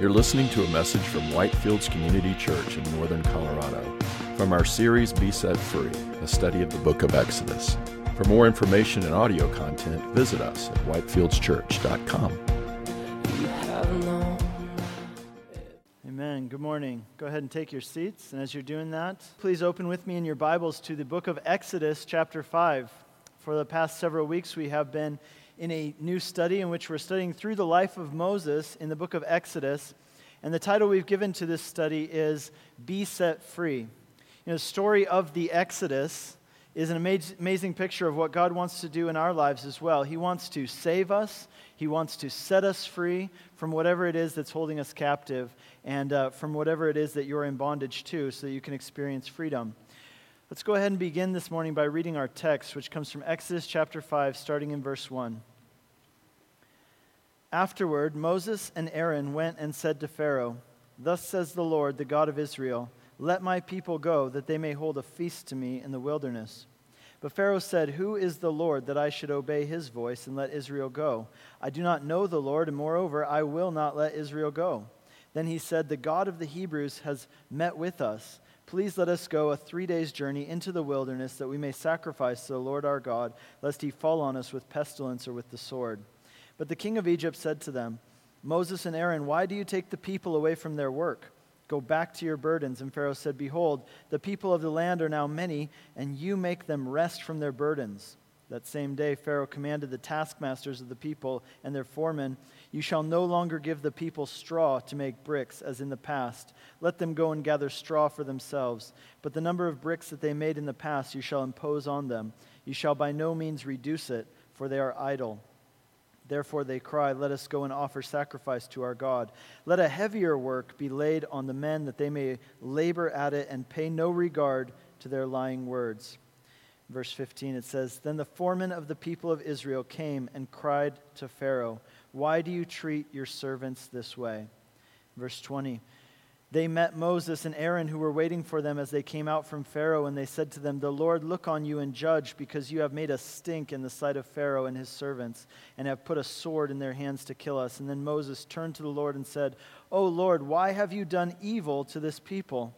You're listening to a message from Whitefields Community Church in northern Colorado from our series Be Set Free, a study of the book of Exodus. For more information and audio content, visit us at whitefieldschurch.com. Amen. Good morning. Go ahead and take your seats. And as you're doing that, please open with me in your Bibles to the book of Exodus, chapter 5. For the past several weeks, we have been in a new study in which we're studying through the life of Moses in the book of Exodus. And the title we've given to this study is Be Set Free. You know, the story of the Exodus is an amazing picture of what God wants to do in our lives as well. He wants to save us, He wants to set us free from whatever it is that's holding us captive and uh, from whatever it is that you're in bondage to so that you can experience freedom. Let's go ahead and begin this morning by reading our text, which comes from Exodus chapter 5, starting in verse 1. Afterward, Moses and Aaron went and said to Pharaoh, Thus says the Lord, the God of Israel, Let my people go, that they may hold a feast to me in the wilderness. But Pharaoh said, Who is the Lord that I should obey his voice and let Israel go? I do not know the Lord, and moreover, I will not let Israel go. Then he said, The God of the Hebrews has met with us. Please let us go a three days' journey into the wilderness, that we may sacrifice to the Lord our God, lest he fall on us with pestilence or with the sword. But the king of Egypt said to them, Moses and Aaron, why do you take the people away from their work? Go back to your burdens. And Pharaoh said, Behold, the people of the land are now many, and you make them rest from their burdens. That same day, Pharaoh commanded the taskmasters of the people and their foremen, You shall no longer give the people straw to make bricks, as in the past. Let them go and gather straw for themselves. But the number of bricks that they made in the past you shall impose on them. You shall by no means reduce it, for they are idle. Therefore they cry, Let us go and offer sacrifice to our God. Let a heavier work be laid on the men, that they may labor at it and pay no regard to their lying words. Verse 15 it says, Then the foreman of the people of Israel came and cried to Pharaoh, Why do you treat your servants this way? Verse 20 they met Moses and Aaron, who were waiting for them as they came out from Pharaoh, and they said to them, The Lord look on you and judge, because you have made us stink in the sight of Pharaoh and his servants, and have put a sword in their hands to kill us. And then Moses turned to the Lord and said, O Lord, why have you done evil to this people?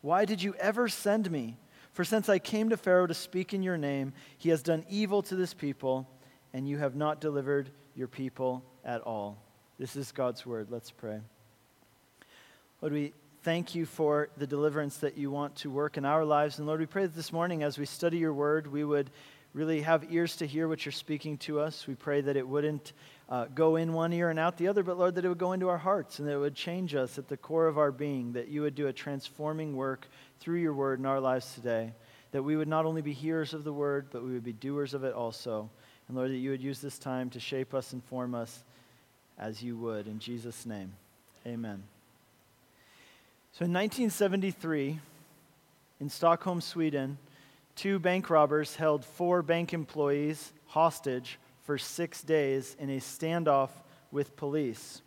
Why did you ever send me? For since I came to Pharaoh to speak in your name, he has done evil to this people, and you have not delivered your people at all. This is God's word. Let's pray. Lord, we thank you for the deliverance that you want to work in our lives. And Lord, we pray that this morning as we study your word, we would really have ears to hear what you're speaking to us. We pray that it wouldn't uh, go in one ear and out the other, but Lord, that it would go into our hearts and that it would change us at the core of our being, that you would do a transforming work through your word in our lives today. That we would not only be hearers of the word, but we would be doers of it also. And Lord, that you would use this time to shape us and form us as you would. In Jesus' name, amen. So in 1973, in Stockholm, Sweden, two bank robbers held four bank employees hostage for six days in a standoff with police.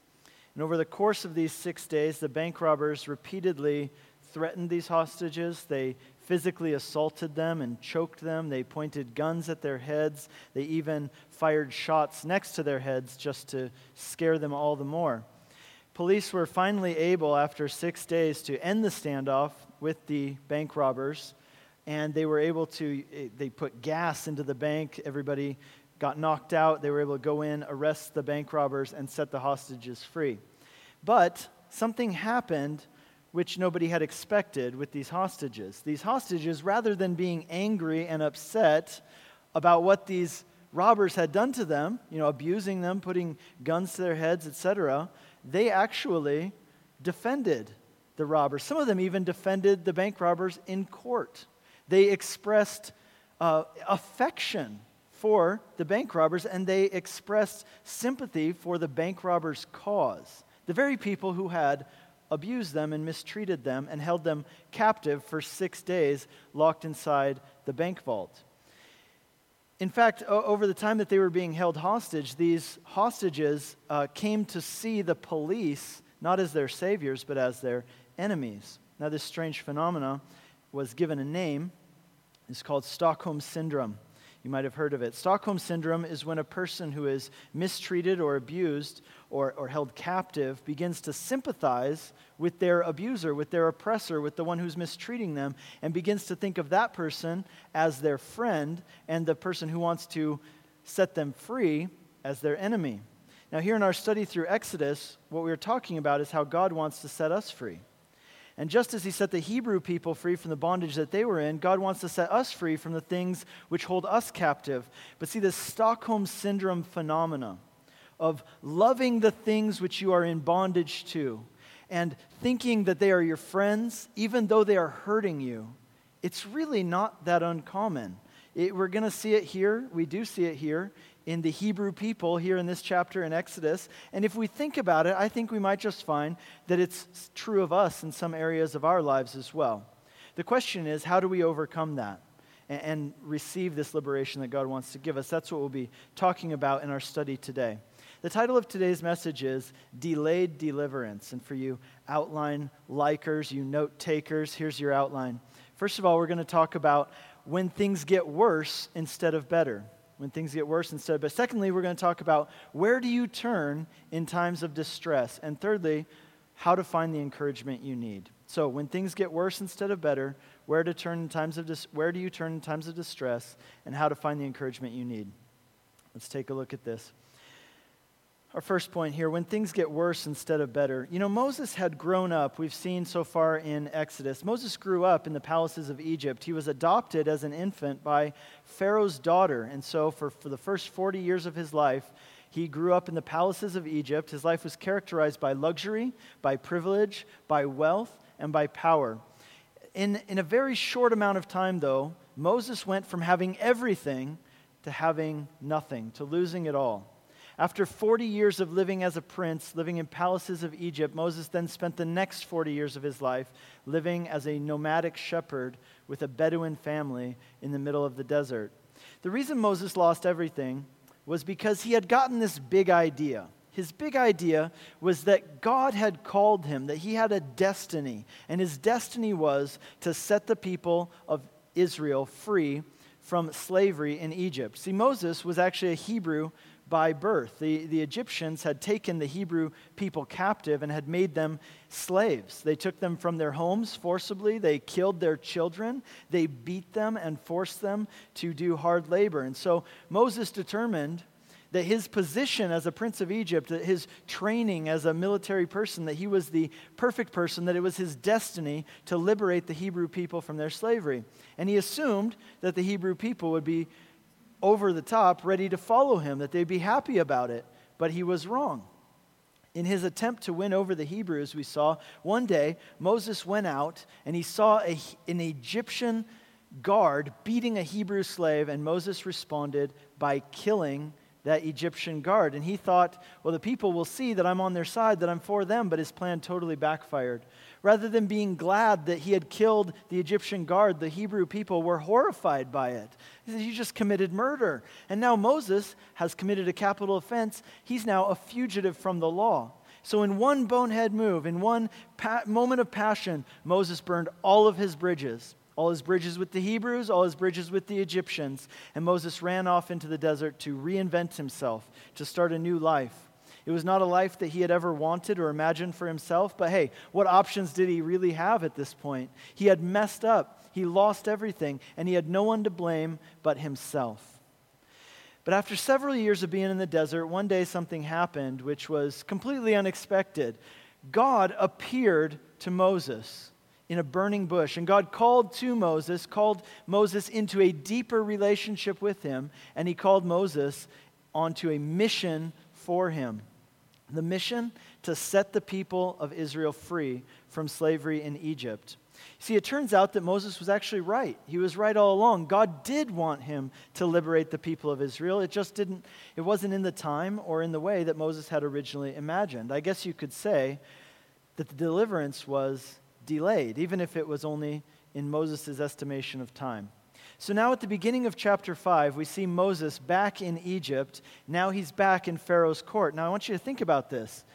And over the course of these six days, the bank robbers repeatedly threatened these hostages. They physically assaulted them and choked them. They pointed guns at their heads. They even fired shots next to their heads just to scare them all the more. Police were finally able, after six days, to end the standoff with the bank robbers, and they were able to, eh, they put gas into the bank. Everybody got knocked out. They were able to go in, arrest the bank robbers, and set the hostages free. But something happened which nobody had expected with these hostages. These hostages, rather than being angry and upset about what these robbers had done to them, you know, abusing them, putting guns to their heads, etc., they actually defended the robbers. Some of them even defended the bank robbers in court. They expressed uh, affection for the bank robbers and they expressed sympathy for the bank robbers' cause. The very people who had abused them and mistreated them and held them captive for six days, locked inside the bank vault. In fact, over the time that they were being held hostage, these hostages uh, came to see the police not as their saviors, but as their enemies. Now, this strange phenomena was given a name. It's called Stockholm Syndrome. You might have heard of it. Stockholm Syndrome is when a person who is mistreated or abused or, or held captive begins to sympathize with their abuser, with their oppressor, with the one who's mistreating them, and begins to think of that person as their friend and the person who wants to set them free as their enemy. Now, here in our study through Exodus, what we are talking about is how God wants to set us free. And just as he set the Hebrew people free from the bondage that they were in, God wants to set us free from the things which hold us captive. But see, this Stockholm Syndrome phenomena of loving the things which you are in bondage to and thinking that they are your friends, even though they are hurting you, it's really not that uncommon. It, we're going to see it here. We do see it here in the Hebrew people here in this chapter in Exodus. And if we think about it, I think we might just find that it's true of us in some areas of our lives as well. The question is, how do we overcome that and, and receive this liberation that God wants to give us? That's what we'll be talking about in our study today. The title of today's message is Delayed Deliverance. And for you outline likers, you note takers, here's your outline. First of all, we're going to talk about when things get worse instead of better when things get worse instead. But secondly, we're going to talk about where do you turn in times of distress? And thirdly, how to find the encouragement you need. So, when things get worse instead of better, where to turn in times of dis- where do you turn in times of distress and how to find the encouragement you need. Let's take a look at this our first point here when things get worse instead of better. You know, Moses had grown up, we've seen so far in Exodus. Moses grew up in the palaces of Egypt. He was adopted as an infant by Pharaoh's daughter. And so, for, for the first 40 years of his life, he grew up in the palaces of Egypt. His life was characterized by luxury, by privilege, by wealth, and by power. In, in a very short amount of time, though, Moses went from having everything to having nothing, to losing it all. After 40 years of living as a prince, living in palaces of Egypt, Moses then spent the next 40 years of his life living as a nomadic shepherd with a Bedouin family in the middle of the desert. The reason Moses lost everything was because he had gotten this big idea. His big idea was that God had called him, that he had a destiny, and his destiny was to set the people of Israel free from slavery in Egypt. See, Moses was actually a Hebrew by birth. The, the Egyptians had taken the Hebrew people captive and had made them slaves. They took them from their homes forcibly, they killed their children, they beat them and forced them to do hard labor. And so Moses determined that his position as a prince of Egypt, that his training as a military person, that he was the perfect person, that it was his destiny to liberate the Hebrew people from their slavery. And he assumed that the Hebrew people would be over the top, ready to follow him, that they'd be happy about it. But he was wrong. In his attempt to win over the Hebrews, we saw one day Moses went out and he saw a, an Egyptian guard beating a Hebrew slave, and Moses responded by killing that Egyptian guard. And he thought, well, the people will see that I'm on their side, that I'm for them, but his plan totally backfired. Rather than being glad that he had killed the Egyptian guard, the Hebrew people were horrified by it. He said, You just committed murder. And now Moses has committed a capital offense. He's now a fugitive from the law. So, in one bonehead move, in one pa- moment of passion, Moses burned all of his bridges all his bridges with the Hebrews, all his bridges with the Egyptians. And Moses ran off into the desert to reinvent himself, to start a new life. It was not a life that he had ever wanted or imagined for himself, but hey, what options did he really have at this point? He had messed up, he lost everything, and he had no one to blame but himself. But after several years of being in the desert, one day something happened which was completely unexpected. God appeared to Moses in a burning bush. And God called to Moses, called Moses into a deeper relationship with him, and he called Moses onto a mission for him. The mission to set the people of Israel free from slavery in Egypt. See, it turns out that Moses was actually right. He was right all along. God did want him to liberate the people of Israel. It just didn't, it wasn't in the time or in the way that Moses had originally imagined. I guess you could say that the deliverance was delayed, even if it was only in Moses' estimation of time. So now at the beginning of chapter 5, we see Moses back in Egypt. Now he's back in Pharaoh's court. Now I want you to think about this.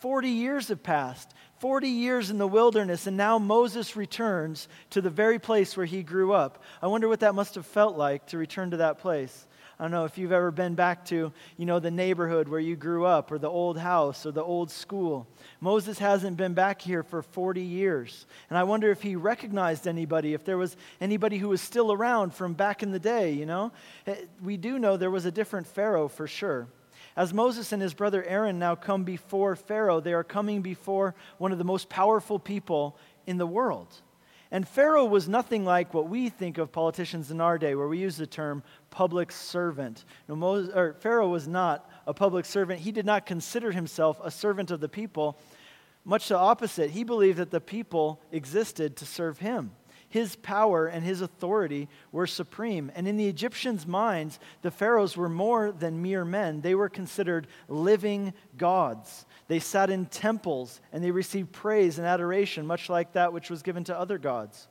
40 years have passed. 40 years in the wilderness, and now Moses returns to the very place where he grew up. I wonder what that must have felt like to return to that place. I don't know if you've ever been back to, you know, the neighborhood where you grew up or the old house or the old school. Moses hasn't been back here for 40 years. And I wonder if he recognized anybody, if there was anybody who was still around from back in the day, you know? Eh, we do know there was a different Pharaoh for sure. As Moses and his brother Aaron now come before Pharaoh, they are coming before one of the most powerful people in the world. And Pharaoh was nothing like what we think of politicians in our day, where we use the term public servant. No, Moses, Pharaoh was not a public servant. He did not consider himself a servant of the people. Much the opposite, he believed that the people existed to serve him. His power and his authority were supreme. And in the Egyptians' minds, the pharaohs were more than mere men. They were considered living gods. They sat in temples and they received praise and adoration, much like that which was given to other gods.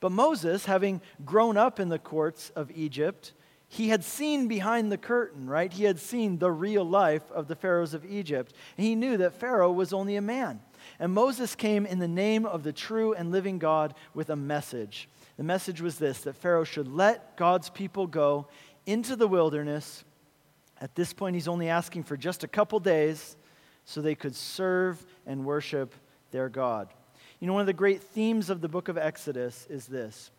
But Moses, having grown up in the courts of Egypt, he had seen behind the curtain, right? He had seen the real life of the pharaohs of Egypt. And he knew that Pharaoh was only a man. And Moses came in the name of the true and living God with a message. The message was this that Pharaoh should let God's people go into the wilderness. At this point, he's only asking for just a couple days so they could serve and worship their God. You know, one of the great themes of the book of Exodus is this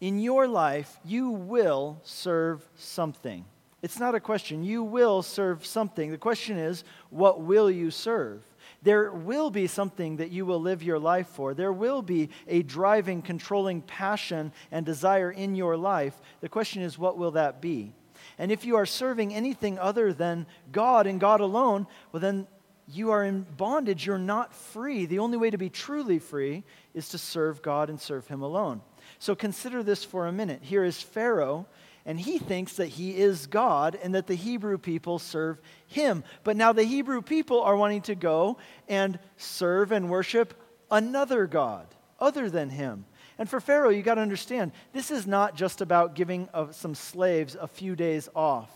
in your life, you will serve something. It's not a question. You will serve something. The question is, what will you serve? There will be something that you will live your life for. There will be a driving, controlling passion and desire in your life. The question is, what will that be? And if you are serving anything other than God and God alone, well, then you are in bondage. You're not free. The only way to be truly free is to serve God and serve Him alone. So consider this for a minute. Here is Pharaoh, and he thinks that he is God and that the Hebrew people serve him. But now the Hebrew people are wanting to go and serve and worship another God other than him. And for Pharaoh, you got to understand, this is not just about giving some slaves a few days off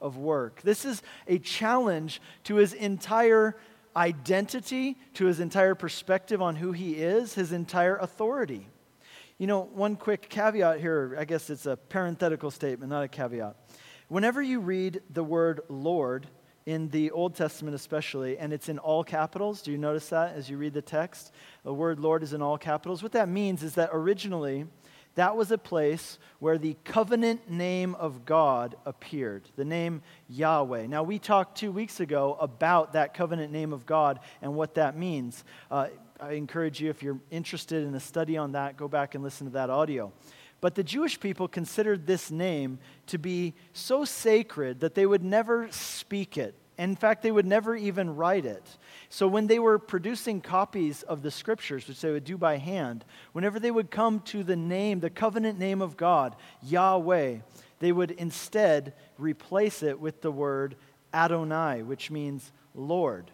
of work. This is a challenge to his entire identity, to his entire perspective on who he is, his entire authority. You know, one quick caveat here, I guess it's a parenthetical statement, not a caveat. Whenever you read the word Lord, in the Old Testament especially, and it's in all capitals. Do you notice that as you read the text? The word Lord is in all capitals. What that means is that originally, that was a place where the covenant name of God appeared, the name Yahweh. Now, we talked two weeks ago about that covenant name of God and what that means. Uh, I encourage you, if you're interested in a study on that, go back and listen to that audio. But the Jewish people considered this name to be so sacred that they would never speak it. In fact, they would never even write it. So when they were producing copies of the scriptures, which they would do by hand, whenever they would come to the name, the covenant name of God, Yahweh, they would instead replace it with the word Adonai, which means Lord.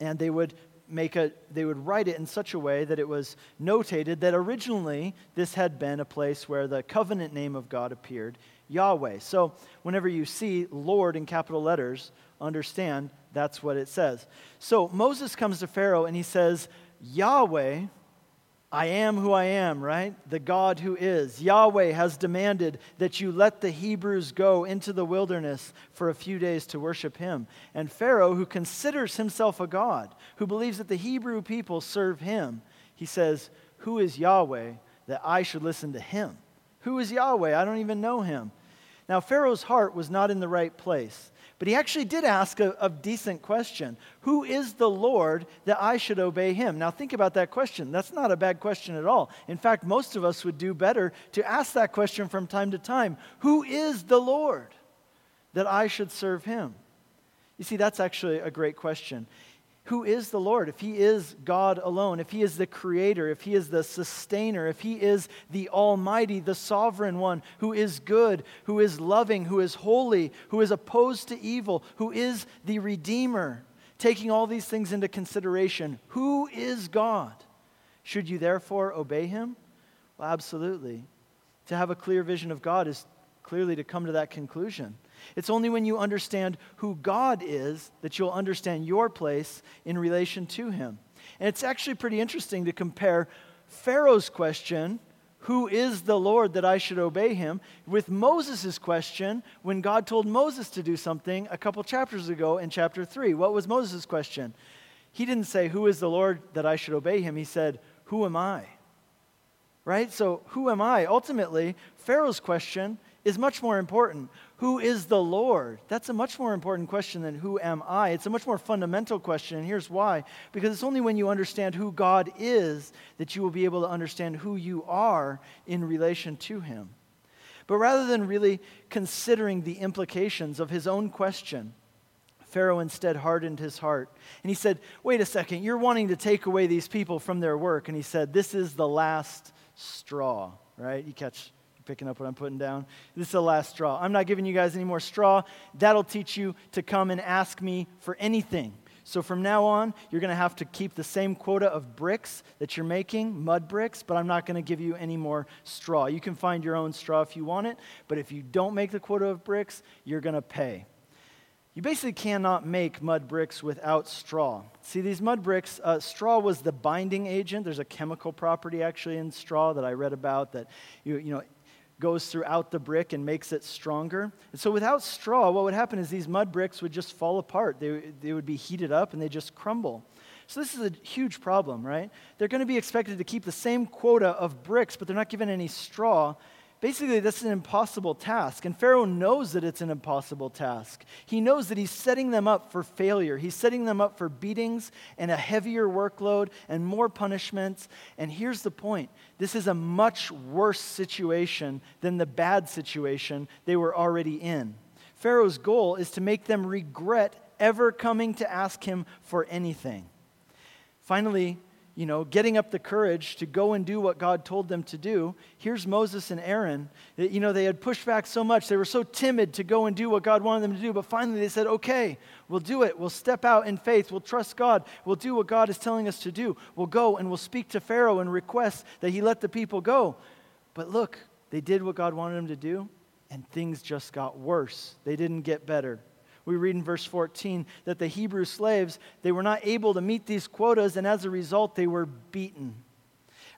And they would make a they would write it in such a way that it was notated that originally this had been a place where the covenant name of God appeared, Yahweh. So whenever you see Lord in capital letters, understand that's what it says. So Moses comes to Pharaoh and he says, Yahweh I am who I am, right? The God who is. Yahweh has demanded that you let the Hebrews go into the wilderness for a few days to worship him. And Pharaoh, who considers himself a God, who believes that the Hebrew people serve him, he says, Who is Yahweh that I should listen to him? Who is Yahweh? I don't even know him. Now, Pharaoh's heart was not in the right place. But he actually did ask a, a, decent question Who is the Lord that I should obey him? Now, think about that question. That's not a bad question at all. In fact, most of us would do better to ask that question from time to time Who is the Lord that I should serve him? You see, that's actually a great question who is the Lord, if He is God alone, if He is the Creator, if He is the Sustainer, if He is the Almighty, the Sovereign One, who is good, who is loving, who is holy, who is opposed to evil, who is the Redeemer, taking all these things into consideration, who is God? Should you therefore obey Him? Well, absolutely. To have a clear vision of God is clearly to come to that conclusion. It's only when you understand who God is that you'll understand your place in relation to Him. And it's actually pretty interesting to compare Pharaoh's question, Who is the Lord that I should obey him, with Moses' question when God told Moses to do something a couple chapters ago in chapter 3. What was Moses' question? He didn't say, Who is the Lord that I should obey him? He said, Who am I? Right? So, who am I? Ultimately, Pharaoh's question is much more important. Who is the Lord? That's a much more important question than who am I? It's a much more fundamental question, and here's why. Because it's only when you understand who God is that you will be able to understand who you are in relation to Him. But rather than really considering the implications of his own question, Pharaoh instead hardened his heart. And he said, Wait a second, you're wanting to take away these people from their work. And he said, This is the last straw, right? You catch picking up what I'm putting down. This is the last straw. I'm not giving you guys any more straw. That'll teach you to come and ask me for anything. So from now on, you're going to have to keep the same quota of bricks that you're making, mud bricks, but I'm not going to give you any more straw. You can find your own straw if you want it, but if you don't make the quota of bricks, you're going to pay. You basically cannot make mud bricks without straw. See, these mud bricks, uh, straw was the binding agent. There's a chemical property actually in straw that I read about that you, you know, goes throughout the brick and makes it stronger. And so without straw, what would happen is these mud bricks would just fall apart. They, they would be heated up and they just crumble. So this is a huge problem, right? They're going to be expected to keep the same quota of bricks, but they're not given any straw. Basically, this is an impossible task, and Pharaoh knows that it's an impossible task. He knows that he's setting them up for failure. He's setting them up for beatings and a heavier workload and more punishments. And here's the point this is a much worse situation than the bad situation they were already in. Pharaoh's goal is to make them regret ever coming to ask him for anything. Finally, you know, getting up the courage to go and do what God told them to do. Here's Moses and Aaron. You know, they had pushed back so much. They were so timid to go and do what God wanted them to do. But finally, they said, okay, we'll do it. We'll step out in faith. We'll trust God. We'll do what God is telling us to do. We'll go and we'll speak to Pharaoh and request that he let the people go. But look, they did what God wanted them to do, and things just got worse. They didn't get better we read in verse 14 that the Hebrew slaves, they were not able to meet these quotas, and as a result, they were beaten.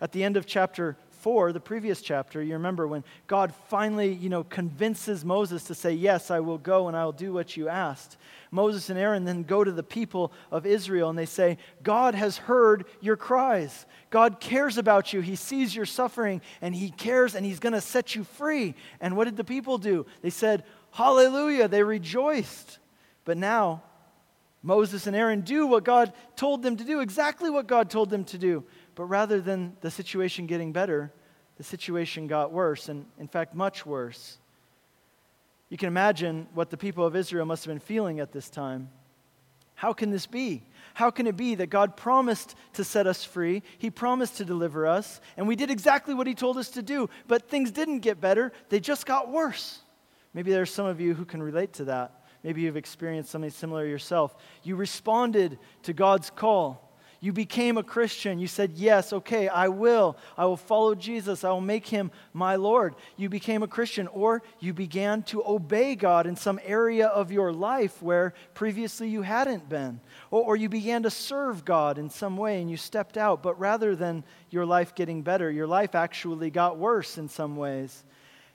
At the end of chapter 4, the previous chapter, you remember when God finally, you know, convinces Moses to say, Yes, I will go and I will do what you asked. Moses and Aaron then go to the people of Israel and they say, God has heard your cries. God cares about you. He sees your suffering and He cares and He's going to set you free. And what did the people do? They said, Hallelujah. They rejoiced. But now, Moses and Aaron do what God told them to do, exactly what God told them to do. But rather than the situation getting better, the situation got worse, and in fact, much worse. You can imagine what the people of Israel must have been feeling at this time. How can this be? How can it be that God promised to set us free? He promised to deliver us, and we did exactly what He told us to do, but things didn't get better, they just got worse. Maybe there's some of you who can relate to that. Maybe you've experienced something similar yourself. You responded to God's call. You became a Christian. You said, Yes, okay, I will. I will follow Jesus. I will make him my Lord. You became a Christian, or you began to obey God in some area of your life where previously you hadn't been. Or, or you began to serve God in some way and you stepped out. But rather than your life getting better, your life actually got worse in some ways.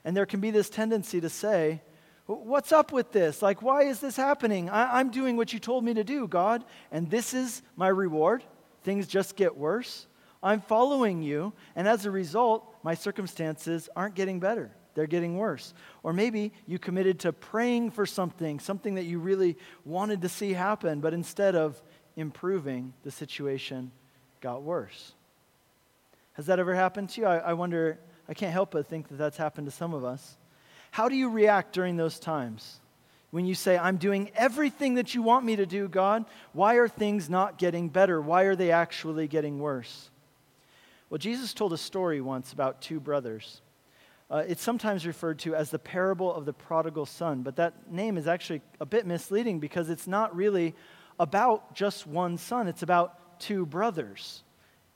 And there can be this tendency to say, What's up with this? Like, why is this happening? I, am doing what you told me to do, God, and this is my reward. Things just get worse. I'm following you, and as a result, my circumstances aren't getting better. They're getting worse. Or maybe you committed to praying for something, something that you really wanted to see happen, but instead of improving, the situation got worse. Has that ever happened to you? I, I wonder, I can't help but think that that's happened to some of us. How do you react during those times? When you say, I'm doing everything that you want me to do, God, why are things not getting better? Why are they actually getting worse? Well, Jesus told a story once about two brothers. Uh, it's sometimes referred to as the parable of the prodigal son, but that name is actually a bit misleading because it's not really about just one son, it's about two brothers.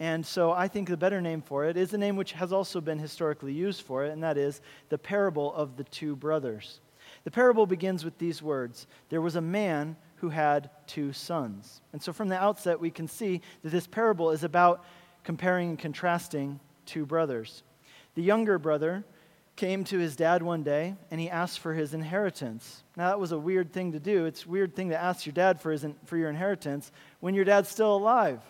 And so I think the better name for it is a name which has also been historically used for it, and that is the parable of the two brothers. The parable begins with these words There was a man who had two sons. And so from the outset, we can see that this parable is about comparing and contrasting two brothers. The younger brother came to his dad one day and he asked for his inheritance. Now, that was a weird thing to do. It's a weird thing to ask your dad for, his, for your inheritance when your dad's still alive,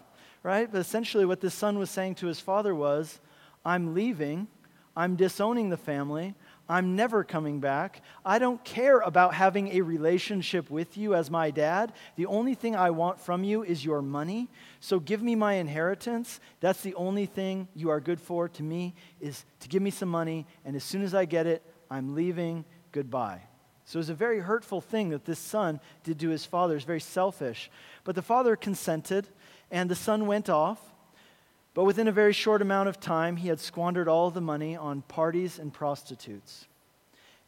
right? But essentially, what this son was saying to his father was, I'm leaving, I'm disowning the family, I'm never coming back. I don't care about having a relationship with you as my dad. The only thing I want from you is your money. So give me my inheritance. That's the only thing you are good for to me is to give me some money. And as soon as I get it, I'm leaving. Goodbye. So it was a very hurtful thing that this son did to his father. It's very selfish. But the father consented, and the son went off. But within a very short amount of time, he had squandered all the money on parties and prostitutes.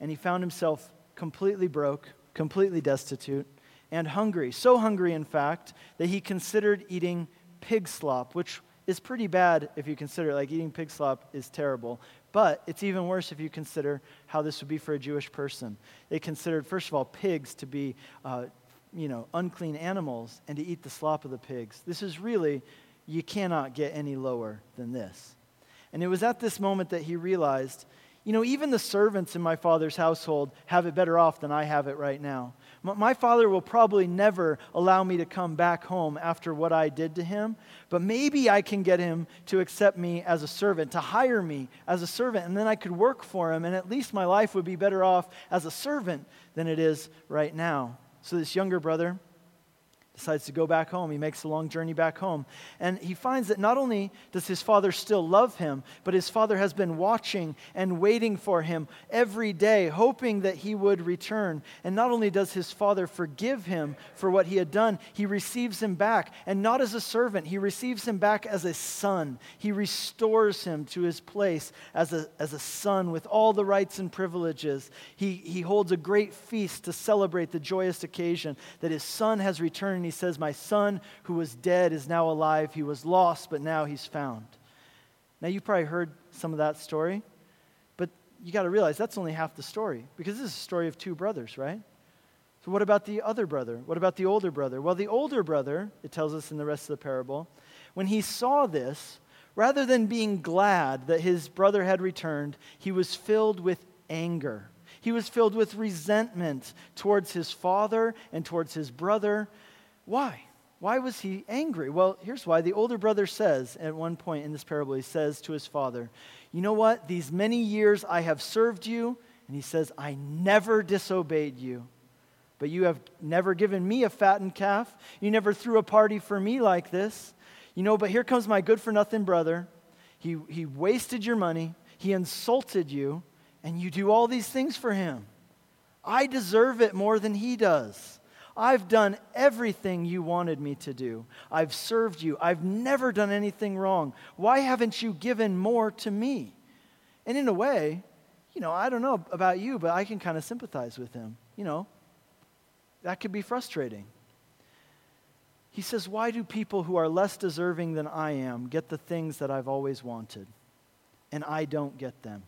And he found himself completely broke, completely destitute, and hungry. So hungry, in fact, that he considered eating pig slop, which is pretty bad if you consider it. like eating pig slop is terrible. But it's even worse if you consider how this would be for a Jewish person. They considered, first of all, pigs to be, uh, you know, unclean animals and to eat the slop of the pigs. This is really you cannot get any lower than this. And it was at this moment that he realized, you know, even the servants in my father's household have it better off than I have it right now. My father will probably never allow me to come back home after what I did to him, but maybe I can get him to accept me as a servant, to hire me as a servant, and then I could work for him, and at least my life would be better off as a servant than it is right now. So, this younger brother, decides to go back home. He makes a long journey back home. And he finds that not only does his father still love him, but his father has been watching and waiting for him every day, hoping that he would return. And not only does his father forgive him for what he had done, he receives him back. And not as a servant, he receives him back as a son. He restores him to his place as a, as a son with all the rights and privileges. He, he holds a great feast to celebrate the joyous occasion that his son has returned and he says, My son who was dead is now alive. He was lost, but now he's found. Now, you've probably heard some of that story, but you got to realize that's only half the story because this is a story of two brothers, right? So, what about the other brother? What about the older brother? Well, the older brother, it tells us in the rest of the parable, when he saw this, rather than being glad that his brother had returned, he was filled with anger. He was filled with resentment towards his father and towards his brother why? Why was he angry? Well, here's why. The older brother says at one point in this parable, he says to his father, You know what? These many years I have served you. And he says, I never disobeyed you. But you have never given me a fattened calf. You never threw a party for me like this. You know, but here comes my good for nothing brother. He, he wasted your money, he insulted you, and you do all these things for him. I deserve it more than he does. I've done everything you wanted me to do. I've served you. I've never done anything wrong. Why haven't you given more to me? And in a way, you know, I don't know about you, but I can kind of sympathize with him. You know, that could be frustrating. He says, Why do people who are less deserving than I am get the things that I've always wanted, and I don't get them?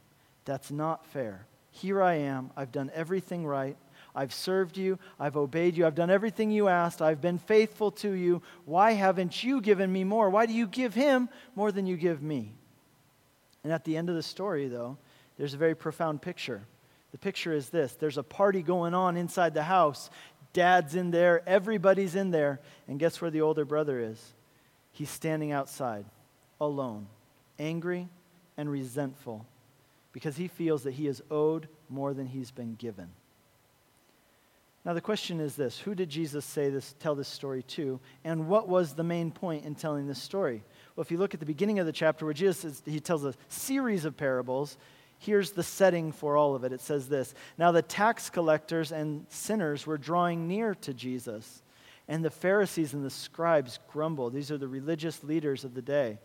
That's not fair. Here I am. I've done everything right. I've served you. I've obeyed you. I've done everything you asked. I've been faithful to you. Why haven't you given me more? Why do you give him more than you give me? And at the end of the story, though, there's a very profound picture. The picture is this there's a party going on inside the house. Dad's in there, everybody's in there. And guess where the older brother is? He's standing outside, alone, angry and resentful, because he feels that he is owed more than he's been given. Now, the question is this Who did Jesus say this, tell this story to? And what was the main point in telling this story? Well, if you look at the beginning of the chapter where Jesus is, he tells a series of parables, here's the setting for all of it. It says this Now the tax collectors and sinners were drawing near to Jesus, and the Pharisees and the scribes grumbled. These are the religious leaders of the day.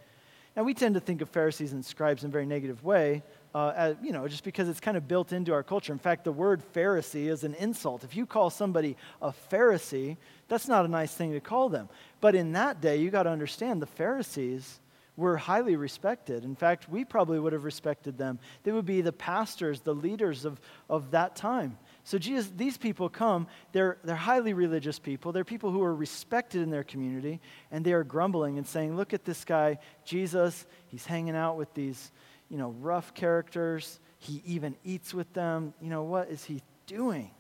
Now, we tend to think of Pharisees and scribes in a very negative way, uh, as, you know, just because it's kind of built into our culture. In fact, the word Pharisee is an insult. If you call somebody a Pharisee, that's not a nice thing to call them. But in that day, you got to understand the Pharisees were highly respected. In fact, we probably would have respected them. They would be the pastors, the leaders of, of that time. So Jesus, these people come, they're, they're highly religious people. They're people who are respected in their community, and they are grumbling and saying, look at this guy, Jesus, he's hanging out with these, you know, rough characters. He even eats with them. You know, what is he doing?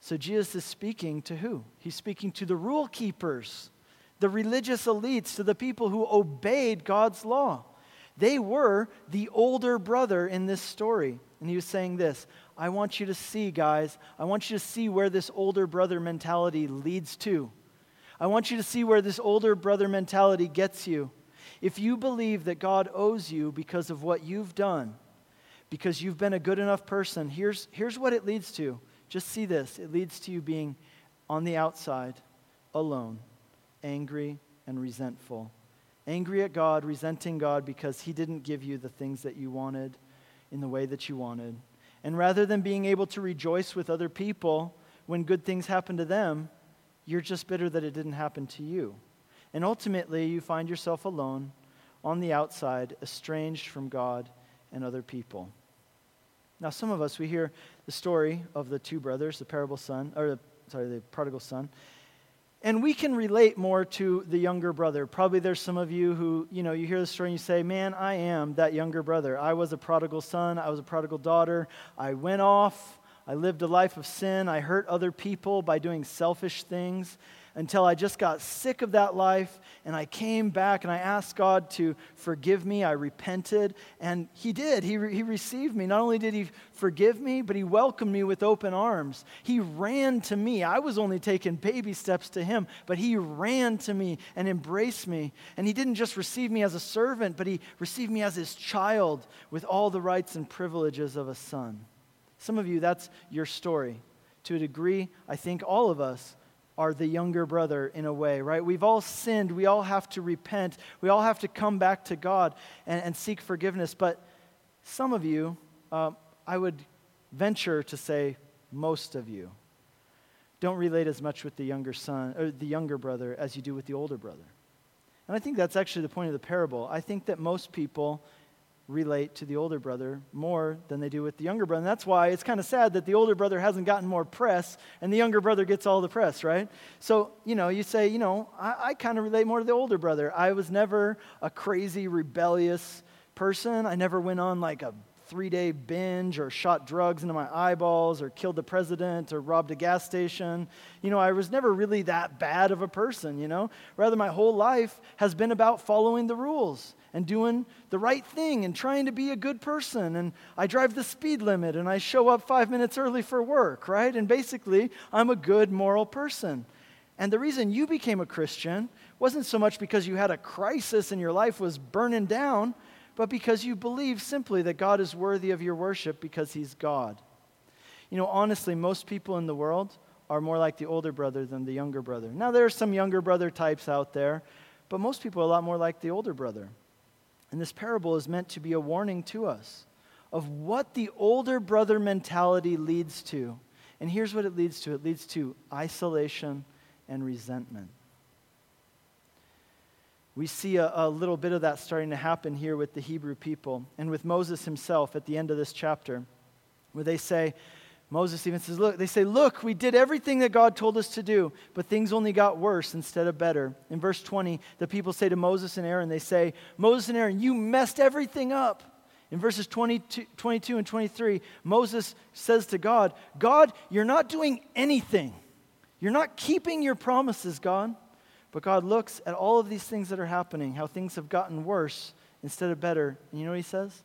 So Jesus is speaking to who? He's speaking to the rule keepers, the religious elites, to the people who obeyed God's law. They were the older brother in this story. And he was saying this I want you to see, guys, I want you to see where this older brother mentality leads to. I want you to see where this older brother mentality gets you. If you believe that God owes you because of what you've done, because you've been a good enough person, here's, here's what it leads to. Just see this it leads to you being on the outside, alone, angry, and resentful. Angry at God, resenting God because He didn't give you the things that you wanted in the way that you wanted. And rather than being able to rejoice with other people when good things happen to them, you're just bitter that it didn't happen to you. And ultimately, you find yourself alone on the outside, estranged from God and other people. Now, some of us, we hear the story of the two brothers, the parable son, or sorry, the prodigal son, and we can relate more to the younger brother. Probably there's some of you who, you know, you hear the story and you say, Man, I am that younger brother. I was a prodigal son. I was a prodigal daughter. I went off. I lived a life of sin. I hurt other people by doing selfish things until I just got sick of that life and I came back and I asked God to forgive me. I repented and He did. He, re- he received me. Not only did He forgive me, but He welcomed me with open arms. He ran to me. I was only taking baby steps to Him, but He ran to me and embraced me. And He didn't just receive me as a servant, but He received me as His child with all the rights and privileges of a son. Some of you, that's your story. To a degree, I think all of us are the younger brother in a way, right? We've all sinned. We all have to repent. We all have to come back to God and, and seek forgiveness. But some of you, uh, I would venture to say most of you, don't relate as much with the younger son or the younger brother as you do with the older brother. And I think that's actually the point of the parable. I think that most people relate to the older brother more than they do with the younger brother. And that's why it's kind of sad that the older brother hasn't gotten more press and the younger brother gets all the press, right? So, you know, you say, you know, I, I kind of relate more to the older brother. I was never a crazy, rebellious person. I never went on like a three day binge or shot drugs into my eyeballs or killed the president or robbed a gas station. You know, I was never really that bad of a person, you know? Rather, my whole life has been about following the rules and doing the right thing and trying to be a good person. And I drive the speed limit and I show up five minutes early for work, right? And basically, I'm a good moral person. And the reason you became a Christian wasn't so much because you had a crisis and your life was burning down but because you believe simply that God is worthy of your worship because he's God. You know, honestly, most people in the world are more like the older brother than the younger brother. Now, there are some younger brother types out there, but most people are a lot more like the older brother. And this parable is meant to be a warning to us of what the older brother mentality leads to. And here's what it leads to it leads to isolation and resentment. We see a, a, little bit of that starting to happen here with the Hebrew people and with Moses himself at the end of this chapter, where they say, Moses even says, Look, they say, Look, we did everything that God told us to do, but things only got worse instead of better. In verse 20, the people say to Moses and Aaron, They say, Moses and Aaron, you messed everything up. In verses 22, 22 and 23, Moses says to God, God, you're not doing anything. You're not keeping your promises, God. But God looks at all of these things that are happening, how things have gotten worse instead of better. And you know what he says?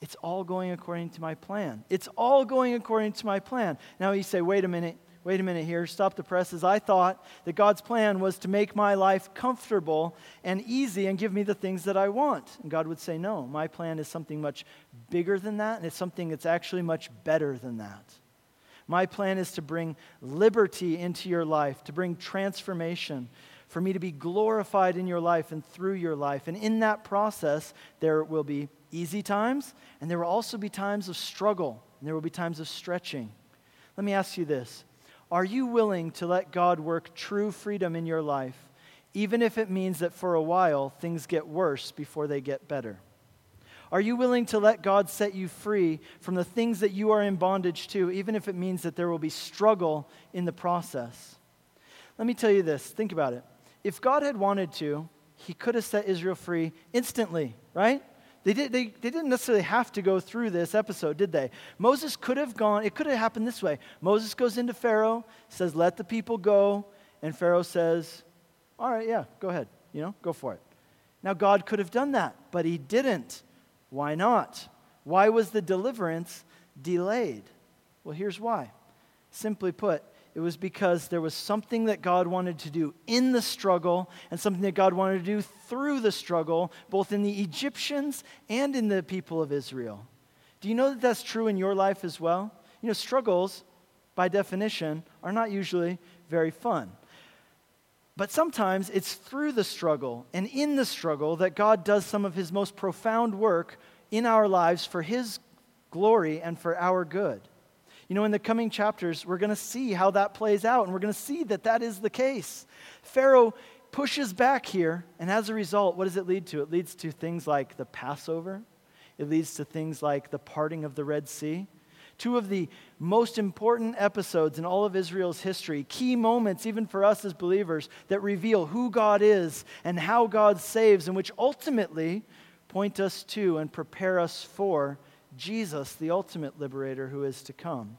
It's all going according to my plan. It's all going according to my plan. Now you say, wait a minute, wait a minute here, stop the presses. I thought that God's plan was to make my life comfortable and easy and give me the things that I want. And God would say, no, my plan is something much bigger than that, and it's something that's actually much better than that. My plan is to bring liberty into your life, to bring transformation, for me to be glorified in your life and through your life. And in that process, there will be easy times, and there will also be times of struggle, and there will be times of stretching. Let me ask you this Are you willing to let God work true freedom in your life, even if it means that for a while things get worse before they get better? Are you willing to let God set you free from the things that you are in bondage to, even if it means that there will be struggle in the process? Let me tell you this think about it. If God had wanted to, he could have set Israel free instantly, right? They, did, they, they didn't necessarily have to go through this episode, did they? Moses could have gone, it could have happened this way. Moses goes into Pharaoh, says, Let the people go. And Pharaoh says, All right, yeah, go ahead. You know, go for it. Now, God could have done that, but he didn't. Why not? Why was the deliverance delayed? Well, here's why. Simply put, it was because there was something that God wanted to do in the struggle and something that God wanted to do through the struggle, both in the Egyptians and in the people of Israel. Do you know that that's true in your life as well? You know, struggles, by definition, are not usually very fun. But sometimes it's through the struggle and in the struggle that God does some of his most profound work in our lives for his glory and for our good. You know, in the coming chapters, we're going to see how that plays out, and we're going to see that that is the case. Pharaoh pushes back here, and as a result, what does it lead to? It leads to things like the Passover, it leads to things like the parting of the Red Sea. Two of the most important episodes in all of Israel's history, key moments, even for us as believers, that reveal who God is and how God saves, and which ultimately point us to and prepare us for Jesus, the ultimate liberator who is to come.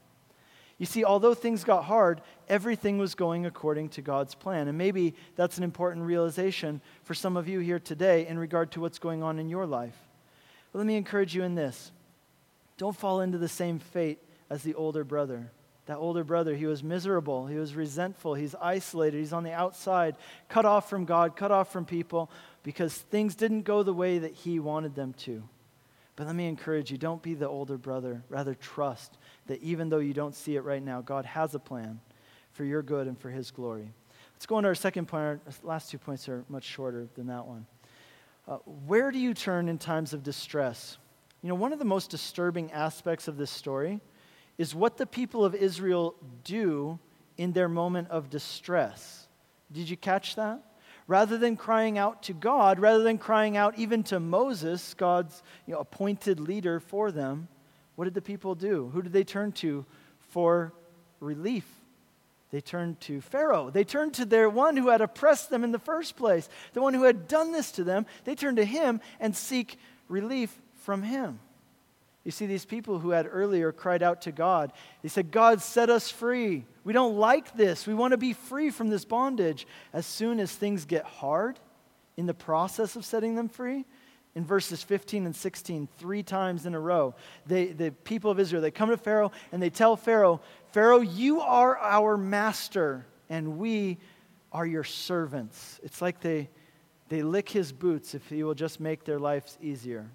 You see, although things got hard, everything was going according to God's plan. And maybe that's an important realization for some of you here today in regard to what's going on in your life. But let me encourage you in this don't fall into the same fate as the older brother. That older brother, he was miserable, he was resentful, he's isolated, he's on the outside, cut off from God, cut off from people because things didn't go the way that he wanted them to. But let me encourage you don't be the older brother. Rather, trust that even though you don't see it right now, God has a plan for your good and for his glory. Let's go on to our second point. Our last two points are much shorter than that one. Uh, where do you turn in times of distress? You know, one of the most disturbing aspects of this story is what the people of Israel do in their moment of distress. Did you catch that? Rather than crying out to God, rather than crying out even to Moses, God's you know, appointed leader for them, what did the people do? Who did they turn to for relief? They turned to Pharaoh. They turned to their one who had oppressed them in the first place, the one who had done this to them. They turned to him and seek relief from him. You see, these people who had earlier cried out to God, they said, God, set us free. We don't like this. We want to be free from this bondage. As soon as things get hard in the process of setting them free, in verses 15 and 16, three times in a row, they, the people of Israel, they come to Pharaoh and they tell Pharaoh, Pharaoh, you are our master and we are your servants. It's like they, they lick his boots if he will just make their lives easier.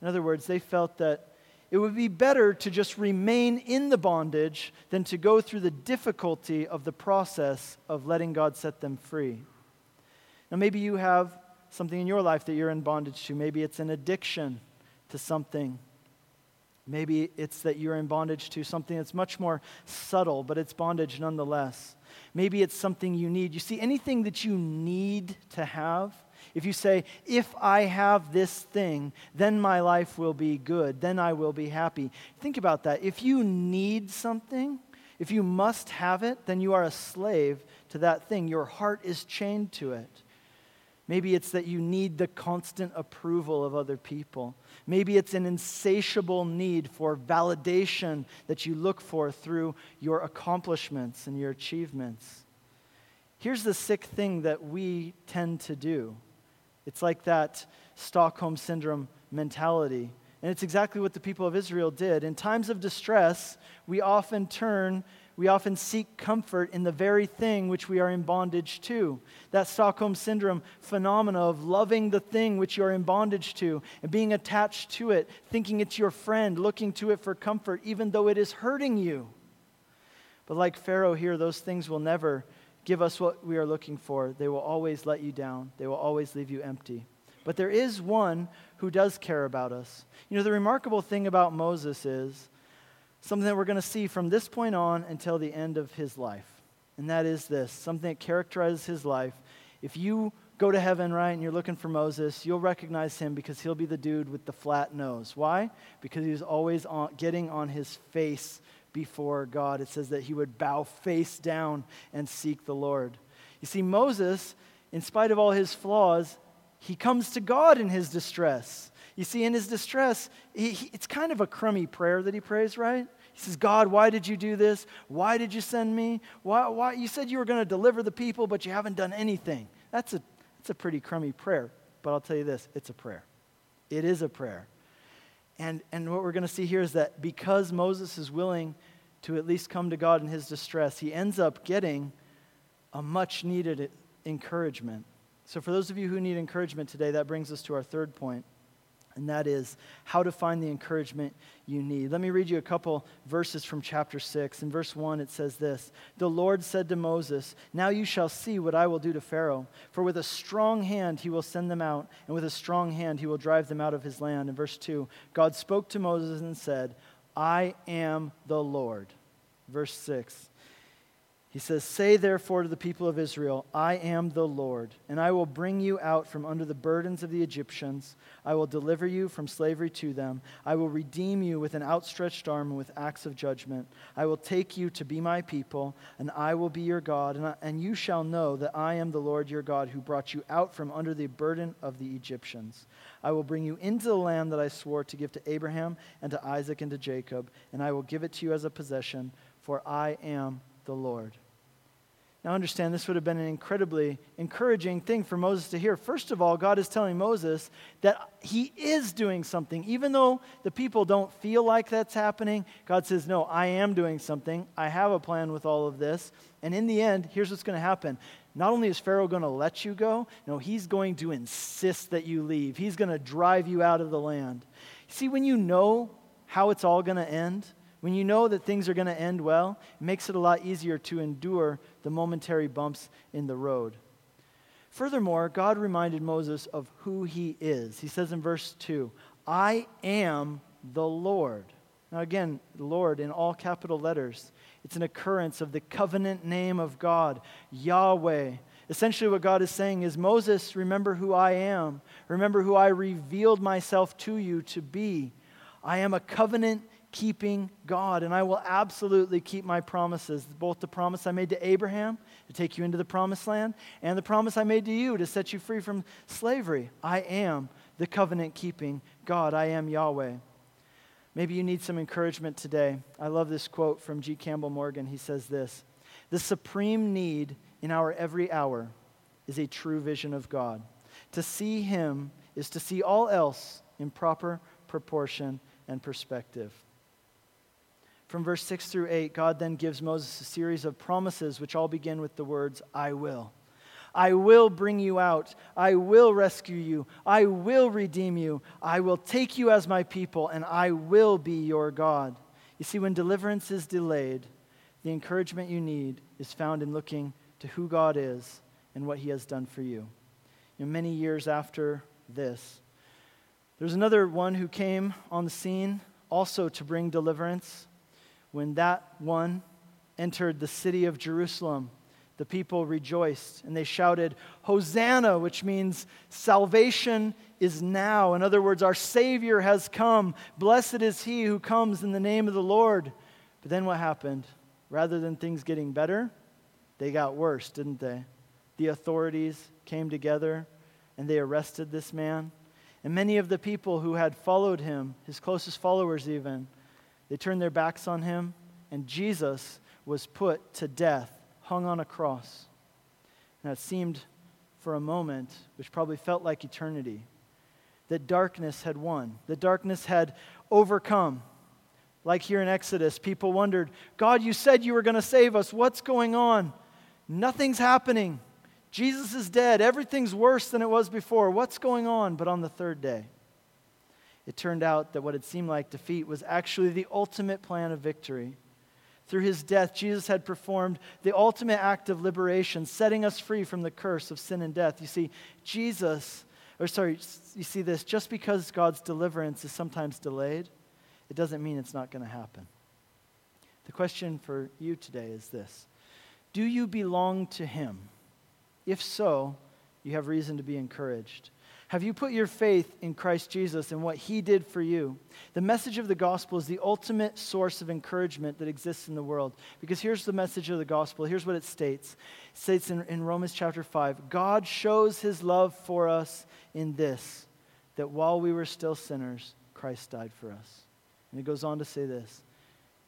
In other words, they felt that it would be better to just remain in the bondage than to go through the difficulty of the process of letting God set them free. Now, maybe you have something in your life that you're in bondage to. Maybe it's an addiction to something. Maybe it's that you're in bondage to something that's much more subtle, but it's bondage nonetheless. Maybe it's something you need. You see, anything that you need to have if you say, if I have this thing, then my life will be good, then I will be happy. Think about that. If you need something, if you must have it, then you are a slave to that thing. Your heart is chained to it. Maybe it's that you need the constant approval of other people. Maybe it's an insatiable need for validation that you look for through your accomplishments and your achievements. Here's the sick thing that we tend to do it's like that Stockholm Syndrome mentality. And it's exactly what the people of Israel did. In times of distress, we often turn, we often seek comfort in the very thing which we are in bondage to. That Stockholm Syndrome phenomena of loving the thing which you are in bondage to and being attached to it, thinking it's your friend, looking to it for comfort, even though it is hurting you. But like Pharaoh here, those things will never give us what we are looking for, they will always let you down. They will always leave you empty. But there is one who does care about us. You know, the remarkable thing about Moses is something that we're going to see from this point on until the end of his life. And that is this something that characterizes his life If you go to heaven, right, and you're looking for Moses, you'll recognize him because he'll be the dude with the flat nose. Why? Because he's always on, getting on his face before God. It says that he would bow face down and seek the Lord. You see, Moses, in spite of all his flaws, he comes to God in his distress. You see, in his distress, he, he, it's kind of a crummy prayer that he prays, right? He says, God, why did you do this? Why did you send me? Why, why? You said you were going to deliver the people, but you haven't done anything. That's a, it's a pretty crummy prayer, but I'll tell you this it's a prayer. It is a prayer. And, and what we're going to see here is that because Moses is willing to at least come to God in his distress, he ends up getting a much needed encouragement. So, for those of you who need encouragement today, that brings us to our third point and that is how to find the encouragement you need. Let me read you a couple verses from chapter 6. In verse 1, it says this The Lord said to Moses, Now you shall see what I will do to Pharaoh, for with a strong hand he will send them out, and with a strong hand he will drive them out of his land. In verse 2, God spoke to Moses and said, I am the Lord. Verse 6, he says, Say therefore to the people of Israel, I am the Lord, and I will bring you out from under the burdens of the Egyptians. I will deliver you from slavery to them. I will redeem you with an outstretched arm and with acts of judgment. I will take you to be my people, and I will be your God, and, I, and you shall know that I am the Lord your God who brought you out from under the burden of the Egyptians. I will bring you into the land that I swore to give to Abraham and to Isaac and to Jacob, and I will give it to you as a possession, for I am the Lord. Now, understand, this would have been an incredibly encouraging thing for Moses to hear. First of all, God is telling Moses that he is doing something. Even though the people don't feel like that's happening, God says, No, I am doing something. I have a plan with all of this. And in the end, here's what's going to happen. Not only is Pharaoh going to let you go, no, he's going to insist that you leave. He's going to drive you out of the land. See, when you know how it's all going to end, when you know that things are going to end well, it makes it a lot easier to endure the momentary bumps in the road. Furthermore, God reminded Moses of who he is. He says in verse 2, I am the Lord. Now, again, Lord in all capital letters. It's an occurrence of the covenant name of God, Yahweh. Essentially, what God is saying is Moses, remember who I am. Remember who I revealed myself to you to be. I am a covenant keeping God, and I will absolutely keep my promises both the promise I made to Abraham to take you into the promised land and the promise I made to you to set you free from slavery. I am the covenant keeping God, I am Yahweh. Maybe you need some encouragement today. I love this quote from G. Campbell Morgan. He says this The supreme need in our every hour is a true vision of God. To see Him is to see all else in proper proportion and perspective. From verse 6 through 8, God then gives Moses a series of promises which all begin with the words, I will. I will bring you out. I will rescue you. I will redeem you. I will take you as my people, and I will be your God. You see, when deliverance is delayed, the encouragement you need is found in looking to who God is and what he has done for you. you know, many years after this, there's another one who came on the scene also to bring deliverance. When that one entered the city of Jerusalem, the people rejoiced and they shouted, Hosanna, which means salvation is now. In other words, our Savior has come. Blessed is he who comes in the name of the Lord. But then what happened? Rather than things getting better, they got worse, didn't they? The authorities came together and they arrested this man. And many of the people who had followed him, his closest followers even, they turned their backs on him, and Jesus was put to death, hung on a cross. Now, it seemed for a moment, which probably felt like eternity, that darkness had won, that darkness had overcome. Like here in Exodus, people wondered, God, you said you were going to save us. What's going on? Nothing's happening. Jesus is dead. Everything's worse than it was before. What's going on? But on the third day, it turned out that what had seemed like defeat was actually the ultimate plan of victory. Through his death, Jesus had performed the ultimate act of liberation, setting us free from the curse of sin and death. You see, Jesus, or sorry, you see this, just because God's deliverance is sometimes delayed, it doesn't mean it's not going to happen. The question for you today is this Do you belong to him? If so, you have reason to be encouraged. Have you put your faith in Christ Jesus and what he did for you? The message of the gospel is the ultimate source of encouragement that exists in the world. Because here's the message of the gospel. Here's what it states it states in, in Romans chapter 5 God shows his love for us in this, that while we were still sinners, Christ died for us. And it goes on to say this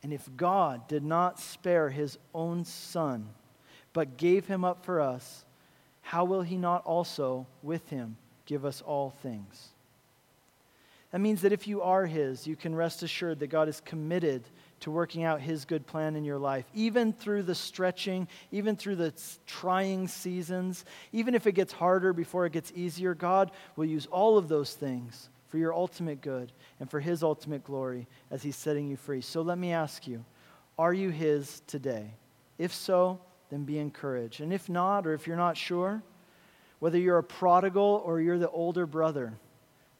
And if God did not spare his own son, but gave him up for us, how will he not also with him give us all things? That means that if you are his, you can rest assured that God is committed to working out his good plan in your life, even through the stretching, even through the trying seasons, even if it gets harder before it gets easier. God will use all of those things for your ultimate good and for his ultimate glory as he's setting you free. So let me ask you, are you his today? If so, then be encouraged. And if not, or if you're not sure, whether you're a prodigal or you're the older brother,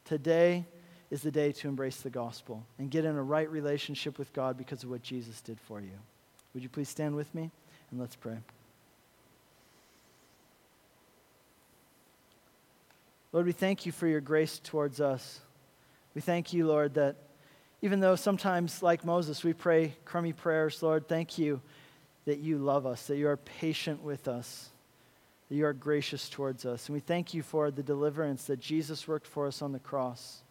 today is the day to embrace the gospel and get in a right relationship with God because of what Jesus did for you. Would you please stand with me and let's pray? Lord, we thank you for your grace towards us. We thank you, Lord, that even though sometimes, like Moses, we pray crummy prayers, Lord, thank you that you love us, that you are patient with us, you are gracious towards us. And we thank you for the deliverance that Jesus worked for us on the cross.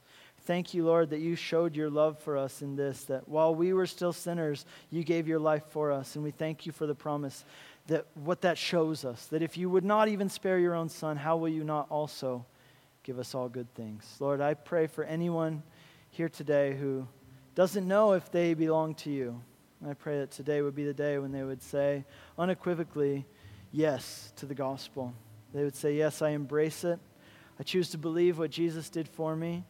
Thank you, Lord, that you showed your love for us in this, that while we were still sinners, you gave your life for us. And we thank you for the promise that what that shows us, that if you would not even spare your own son, how will you not also give us all good things? Lord, I pray for anyone here today who doesn't know if they belong to you. I pray that today would be the day when they would say unequivocally yes to the gospel. They would say, Yes, I embrace it. I choose to believe what Jesus did for me.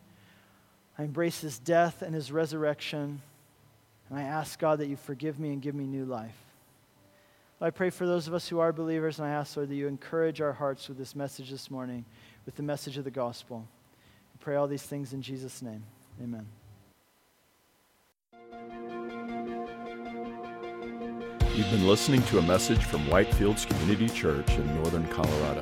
I embrace his death and his resurrection. And I ask God that you forgive me and give me new life. I pray for those of us who are believers, and I ask, Lord, that you encourage our hearts with this message this morning, with the message of the gospel. I pray all these things in Jesus' name. Amen. You've been listening to a message from Whitefields Community Church in northern Colorado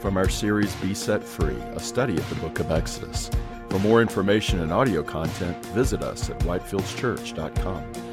from our series Be Set Free, a study of the book of Exodus. For more information and audio content, visit us at whitefieldschurch.com.